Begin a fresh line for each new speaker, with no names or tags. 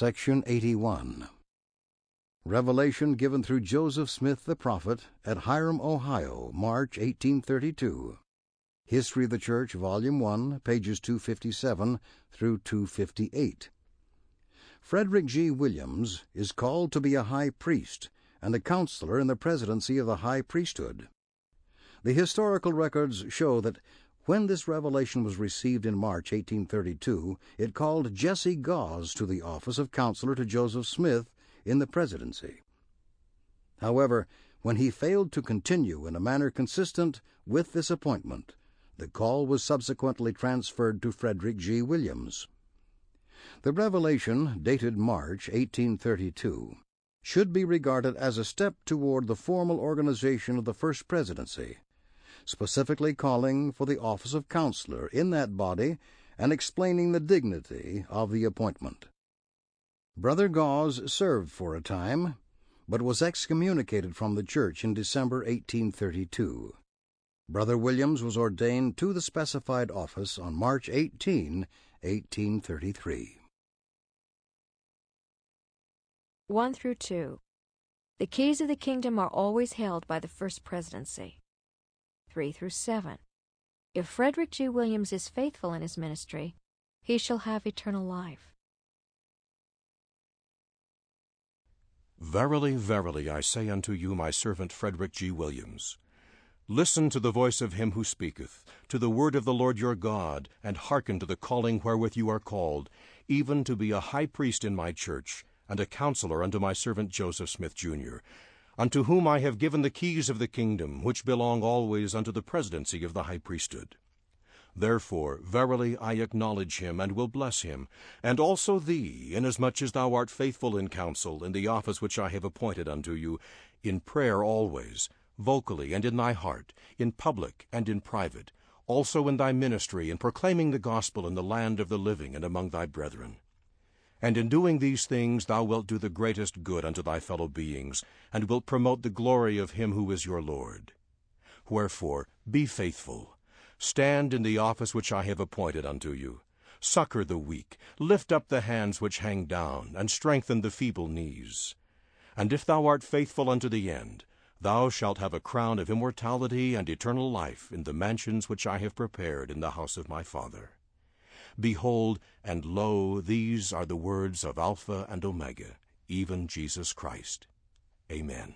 Section 81 Revelation given through Joseph Smith the prophet at Hiram, Ohio, March 1832. History of the Church, Volume 1, pages 257 through 258. Frederick G. Williams is called to be a high priest and a counselor in the presidency of the high priesthood. The historical records show that when this revelation was received in March 1832, it called Jesse Gause to the office of counselor to Joseph Smith in the presidency. However, when he failed to continue in a manner consistent with this appointment, the call was subsequently transferred to Frederick G. Williams. The revelation, dated March 1832, should be regarded as a step toward the formal organization of the First Presidency specifically calling for the office of counselor in that body and explaining the dignity of the appointment. Brother Gause served for a time, but was excommunicated from the church in December 1832. Brother Williams was ordained to the specified office on March 18, 1833.
1 through 2. The keys of the kingdom are always held by the first presidency. 3 through 7. If Frederick G. Williams is faithful in his ministry, he shall have eternal life.
Verily, verily, I say unto you, my servant Frederick G. Williams, Listen to the voice of him who speaketh, to the word of the Lord your God, and hearken to the calling wherewith you are called, even to be a high priest in my church, and a counselor unto my servant Joseph Smith, Jr., unto whom I have given the keys of the kingdom, which belong always unto the presidency of the high priesthood. Therefore, verily, I acknowledge him, and will bless him, and also thee, inasmuch as thou art faithful in counsel, in the office which I have appointed unto you, in prayer always, vocally and in thy heart, in public and in private, also in thy ministry, in proclaiming the gospel in the land of the living and among thy brethren. And in doing these things thou wilt do the greatest good unto thy fellow beings, and wilt promote the glory of him who is your Lord. Wherefore, be faithful. Stand in the office which I have appointed unto you. Succor the weak, lift up the hands which hang down, and strengthen the feeble knees. And if thou art faithful unto the end, thou shalt have a crown of immortality and eternal life in the mansions which I have prepared in the house of my Father. Behold, and lo, these are the words of Alpha and Omega, even Jesus Christ. Amen.